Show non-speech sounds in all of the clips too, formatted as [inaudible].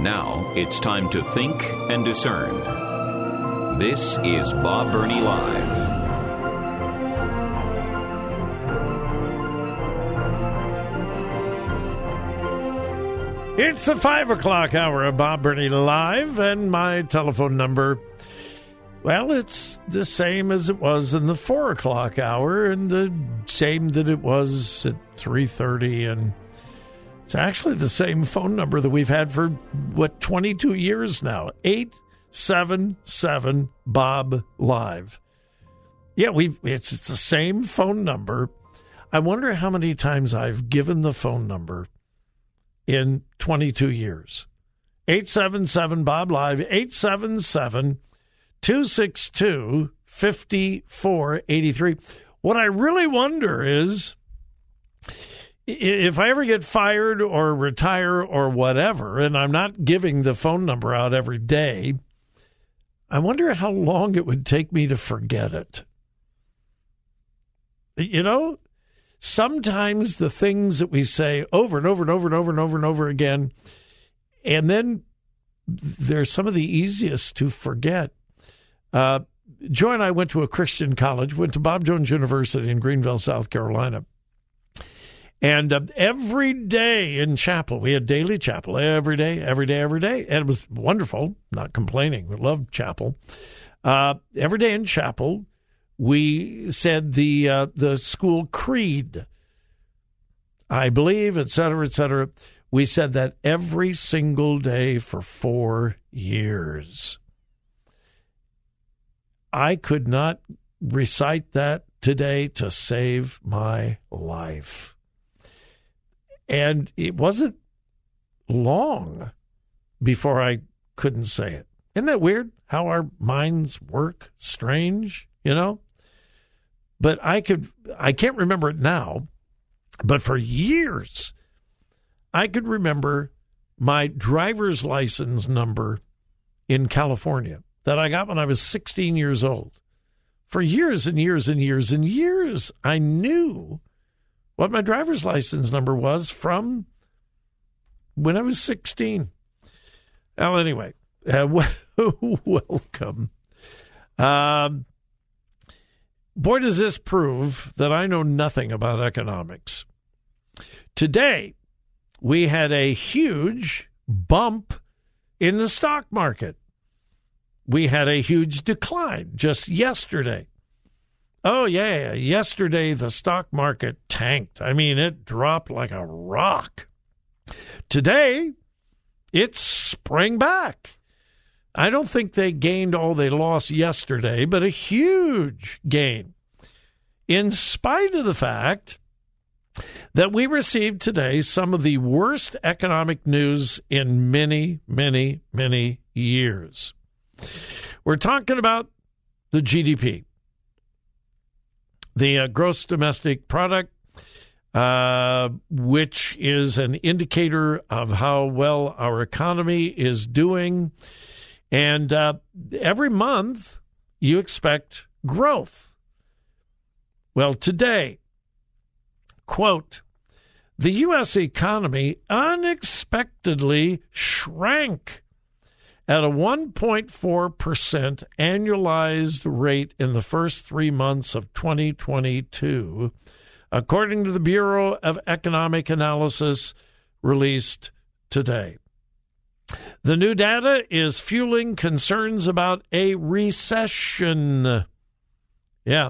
Now it's time to think and discern. This is Bob Burney Live. It's the five o'clock hour of Bob Burney Live, and my telephone number. Well, it's the same as it was in the four o'clock hour, and the same that it was at three thirty, and it's actually the same phone number that we've had for what twenty two years now. Eight seven seven Bob Live. Yeah, we've it's, it's the same phone number. I wonder how many times I've given the phone number in 22 years. 877 Bob Live, 877 262 5483. What I really wonder is if I ever get fired or retire or whatever, and I'm not giving the phone number out every day, I wonder how long it would take me to forget it. You know, sometimes the things that we say over and over and over and over and over and over again, and then they're some of the easiest to forget. Uh, Joy and I went to a Christian college, went to Bob Jones University in Greenville, South Carolina. And uh, every day in chapel, we had daily chapel every day, every day, every day. And it was wonderful, not complaining. We loved chapel. Uh, every day in chapel, we said the uh, the school creed. I believe, et cetera, et cetera. We said that every single day for four years. I could not recite that today to save my life. And it wasn't long before I couldn't say it. Isn't that weird how our minds work? Strange, you know? But I could, I can't remember it now, but for years, I could remember my driver's license number in California that I got when I was 16 years old. For years and years and years and years, I knew what my driver's license number was from when I was 16. Well, anyway, uh, [laughs] welcome. Um, boy, does this prove that I know nothing about economics. Today, we had a huge bump in the stock market. We had a huge decline just yesterday. Oh, yeah. Yesterday, the stock market tanked. I mean, it dropped like a rock. Today, it sprang back. I don't think they gained all they lost yesterday, but a huge gain. In spite of the fact that we received today some of the worst economic news in many, many, many years. We're talking about the GDP the uh, gross domestic product, uh, which is an indicator of how well our economy is doing. And uh, every month, you expect growth. Well, today, quote, the U.S. economy unexpectedly shrank at a 1.4% annualized rate in the first three months of 2022, according to the Bureau of Economic Analysis released today. The new data is fueling concerns about a recession. Yeah.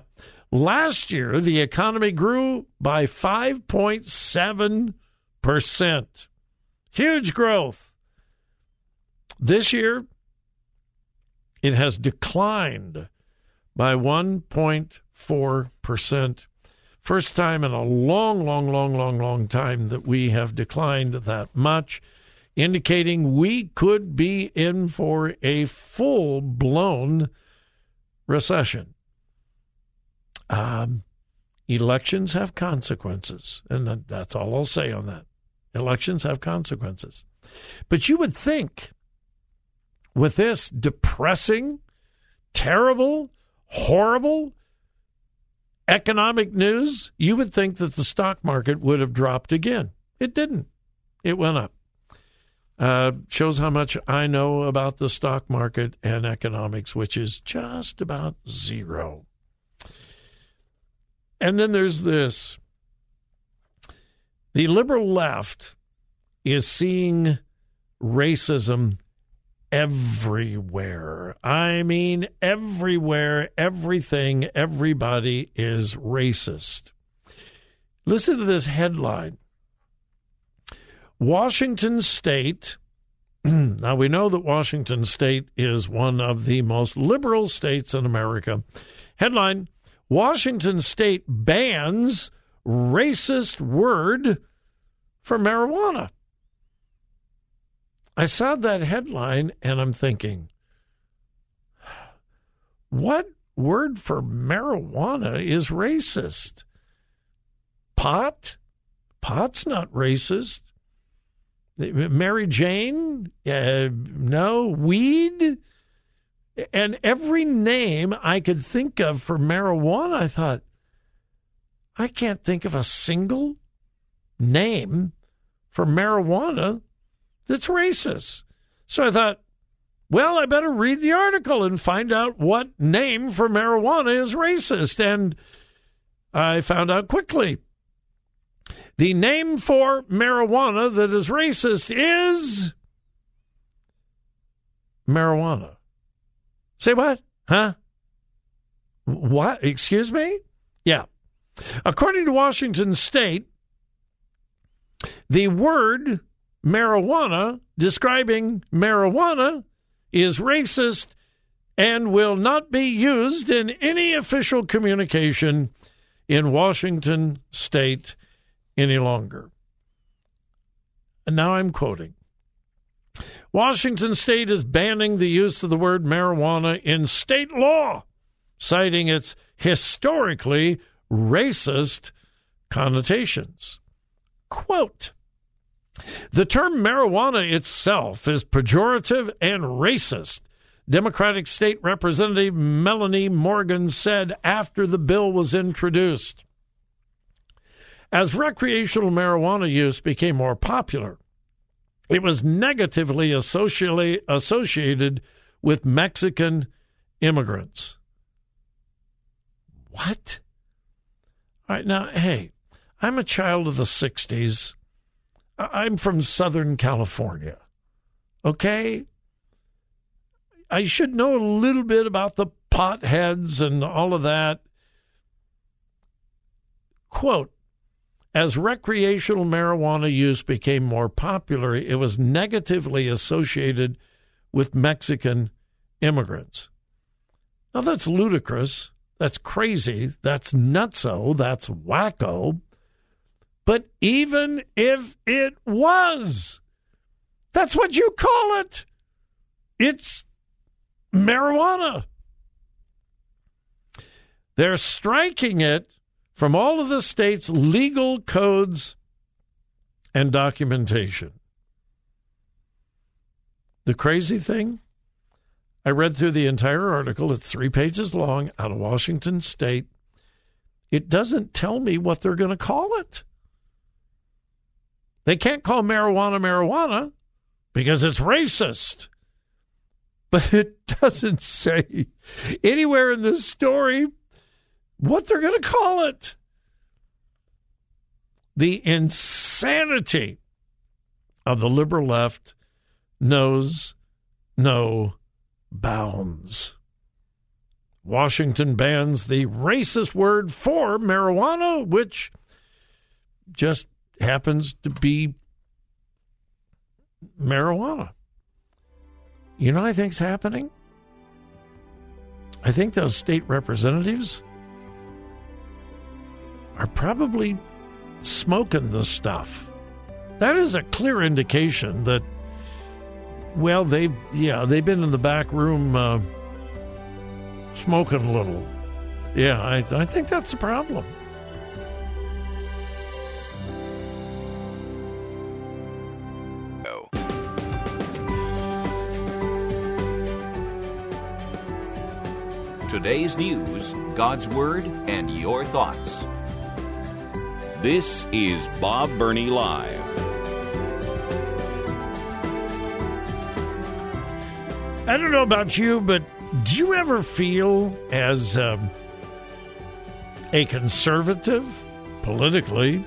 Last year, the economy grew by 5.7%. Huge growth. This year, it has declined by 1.4% First time in a long, long, long, long, long time that we have declined that much, indicating we could be in for a full blown recession. Um, elections have consequences, and that's all I'll say on that. Elections have consequences. But you would think with this depressing, terrible, horrible economic news, you would think that the stock market would have dropped again. It didn't, it went up. Uh, shows how much I know about the stock market and economics, which is just about zero. And then there's this the liberal left is seeing racism everywhere. I mean, everywhere, everything, everybody is racist. Listen to this headline Washington State. [clears throat] now, we know that Washington State is one of the most liberal states in America. Headline Washington State bans racist word for marijuana. I saw that headline and I'm thinking, what word for marijuana is racist? Pot? Pot's not racist. Mary Jane? Uh, no. Weed? And every name I could think of for marijuana, I thought, I can't think of a single name for marijuana that's racist. So I thought, well, I better read the article and find out what name for marijuana is racist. And I found out quickly. The name for marijuana that is racist is marijuana. Say what? Huh? What? Excuse me? Yeah. According to Washington State, the word marijuana, describing marijuana, is racist and will not be used in any official communication in Washington state any longer. And now I'm quoting Washington state is banning the use of the word marijuana in state law, citing its historically racist connotations. Quote the term marijuana itself is pejorative and racist, Democratic State Representative Melanie Morgan said after the bill was introduced. As recreational marijuana use became more popular, it was negatively associated with Mexican immigrants. What? All right, now, hey, I'm a child of the 60s. I'm from Southern California. Okay? I should know a little bit about the potheads and all of that. Quote As recreational marijuana use became more popular, it was negatively associated with Mexican immigrants. Now, that's ludicrous. That's crazy. That's nutso. That's wacko. But even if it was, that's what you call it. It's marijuana. They're striking it from all of the state's legal codes and documentation. The crazy thing, I read through the entire article, it's three pages long out of Washington State. It doesn't tell me what they're going to call it. They can't call marijuana marijuana because it's racist. But [laughs] it doesn't say anywhere in this story what they're going to call it. The insanity of the liberal left knows no bounds. Washington bans the racist word for marijuana, which just happens to be marijuana. You know, I think's happening. I think those state representatives are probably smoking the stuff. That is a clear indication that, well, they've, yeah, they've been in the back room uh, smoking a little. Yeah, I, I think that's the problem. Today's news, God's Word, and your thoughts. This is Bob Burney Live. I don't know about you, but do you ever feel as um, a conservative politically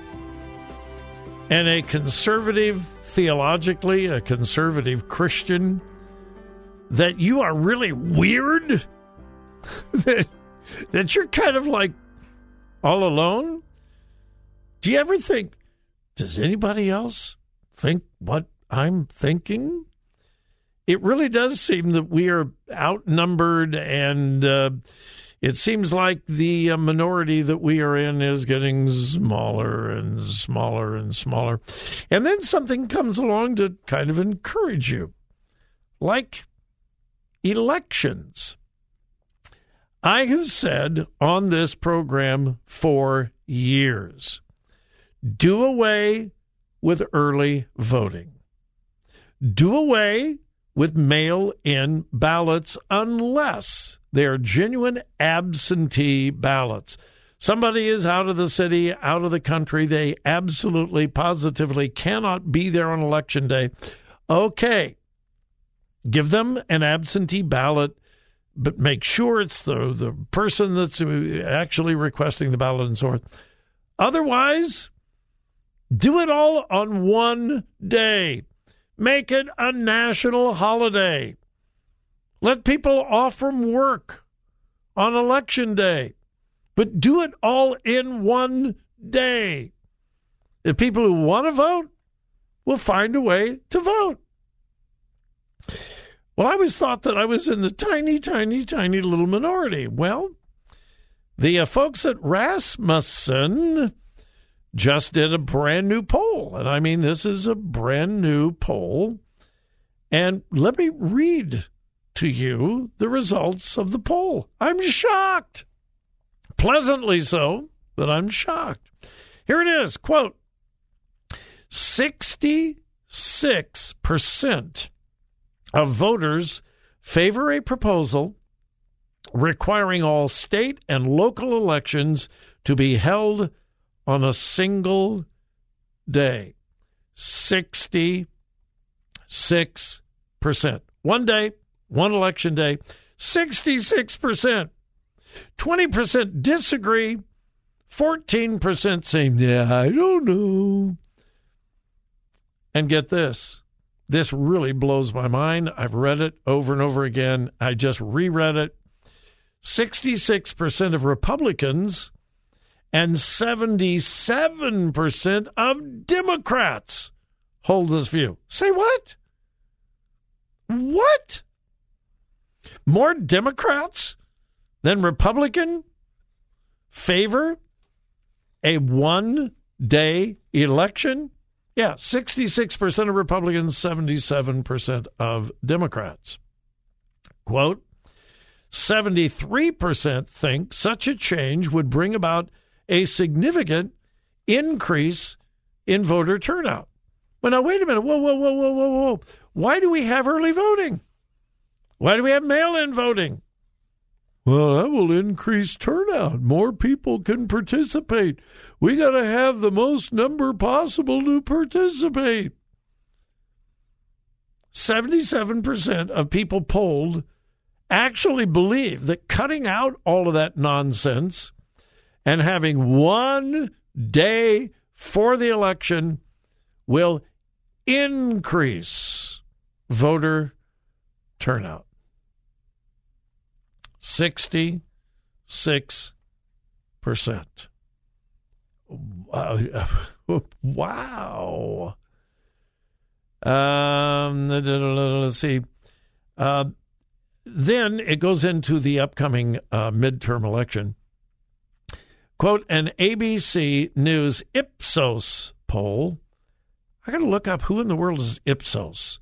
and a conservative theologically, a conservative Christian, that you are really weird? [laughs] that, that you're kind of like all alone? Do you ever think, does anybody else think what I'm thinking? It really does seem that we are outnumbered, and uh, it seems like the uh, minority that we are in is getting smaller and smaller and smaller. And then something comes along to kind of encourage you, like elections. I have said on this program for years do away with early voting, do away with mail in ballots unless they are genuine absentee ballots. Somebody is out of the city, out of the country. They absolutely, positively cannot be there on election day. Okay. Give them an absentee ballot but make sure it's the the person that's uh, actually requesting the ballot and so forth. Otherwise, do it all on one day. Make it a national holiday. Let people off from work on election day, but do it all in one day. The people who want to vote will find a way to vote. Well, I always thought that I was in the tiny, tiny, tiny little minority. Well, the uh, folks at Rasmussen just did a brand new poll. And I mean, this is a brand new poll. And let me read to you the results of the poll. I'm shocked. Pleasantly so, but I'm shocked. Here it is quote 66% of voters favor a proposal requiring all state and local elections to be held on a single day. 66%. One day, one election day, 66%. 20% disagree. 14% say, yeah, I don't know. And get this this really blows my mind. I've read it over and over again. I just reread it. 66% of Republicans and 77% of Democrats hold this view. Say what? What? More Democrats than Republican favor a one day election? Yeah, 66% of Republicans, 77% of Democrats. Quote 73% think such a change would bring about a significant increase in voter turnout. Well, now, wait a minute. Whoa, whoa, whoa, whoa, whoa, whoa. Why do we have early voting? Why do we have mail in voting? Well, that will increase turnout. More people can participate. We got to have the most number possible to participate. 77% of people polled actually believe that cutting out all of that nonsense and having one day for the election will increase voter turnout. 66%. [laughs] wow. Um, let's see. Uh, then it goes into the upcoming uh, midterm election. Quote, an ABC News Ipsos poll. I got to look up who in the world is Ipsos.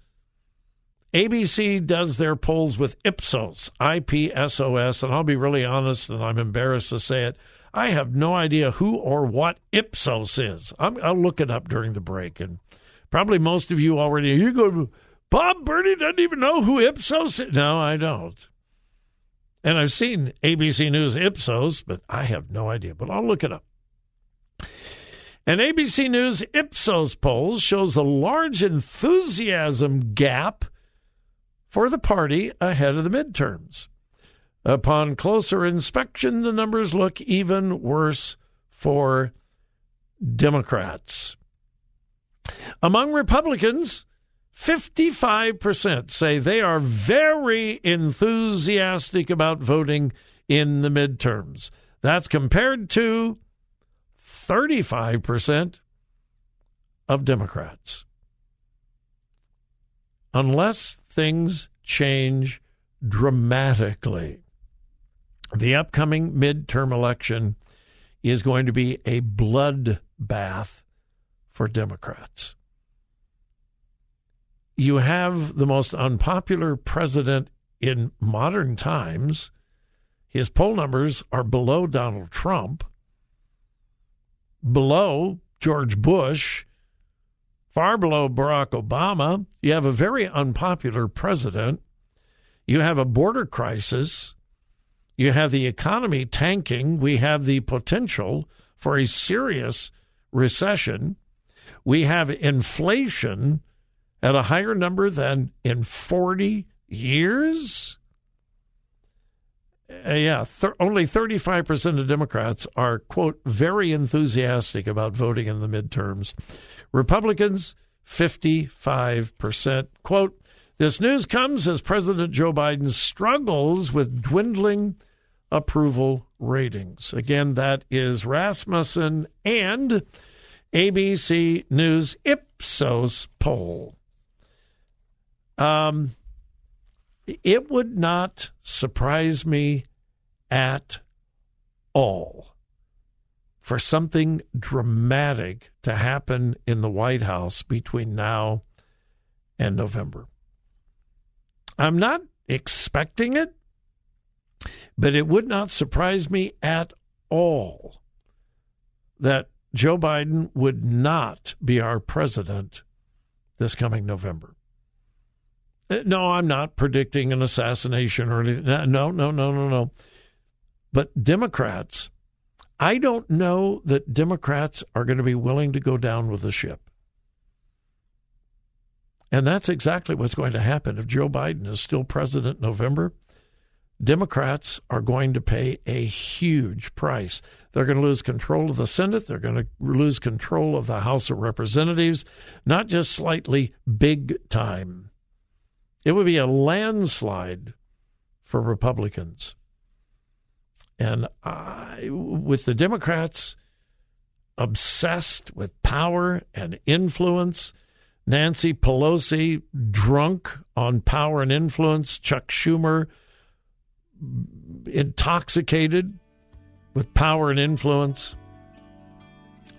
ABC does their polls with Ipsos, I P S O S, and I'll be really honest, and I'm embarrassed to say it. I have no idea who or what Ipsos is. i will look it up during the break, and probably most of you already. You go, Bob Burney doesn't even know who Ipsos is. No, I don't. And I've seen ABC News Ipsos, but I have no idea. But I'll look it up. An ABC News Ipsos poll shows a large enthusiasm gap for the party ahead of the midterms. Upon closer inspection, the numbers look even worse for Democrats. Among Republicans, 55% say they are very enthusiastic about voting in the midterms. That's compared to 35% of Democrats. Unless things change dramatically, the upcoming midterm election is going to be a bloodbath for Democrats. You have the most unpopular president in modern times. His poll numbers are below Donald Trump, below George Bush, far below Barack Obama. You have a very unpopular president. You have a border crisis. You have the economy tanking. We have the potential for a serious recession. We have inflation at a higher number than in 40 years. Uh, yeah, only 35% of Democrats are, quote, very enthusiastic about voting in the midterms. Republicans, 55%. Quote, this news comes as President Joe Biden struggles with dwindling approval ratings. Again, that is Rasmussen and ABC News Ipsos poll. Um, it would not surprise me at all for something dramatic to happen in the White House between now and November. I'm not expecting it, but it would not surprise me at all that Joe Biden would not be our president this coming November. Uh, no, I'm not predicting an assassination or anything. No, no, no, no, no. But Democrats I don't know that Democrats are going to be willing to go down with the ship. And that's exactly what's going to happen. If Joe Biden is still president in November, Democrats are going to pay a huge price. They're going to lose control of the Senate. They're going to lose control of the House of Representatives, not just slightly, big time. It would be a landslide for Republicans. And I, with the Democrats obsessed with power and influence, Nancy Pelosi drunk on power and influence, Chuck Schumer intoxicated with power and influence.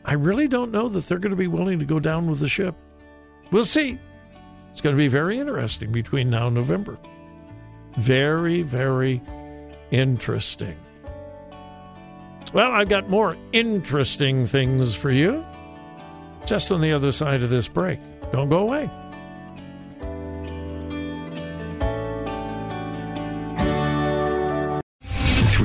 I really don't know that they're going to be willing to go down with the ship. We'll see. It's going to be very interesting between now and November. Very, very interesting. Well, I've got more interesting things for you just on the other side of this break. Don't go away.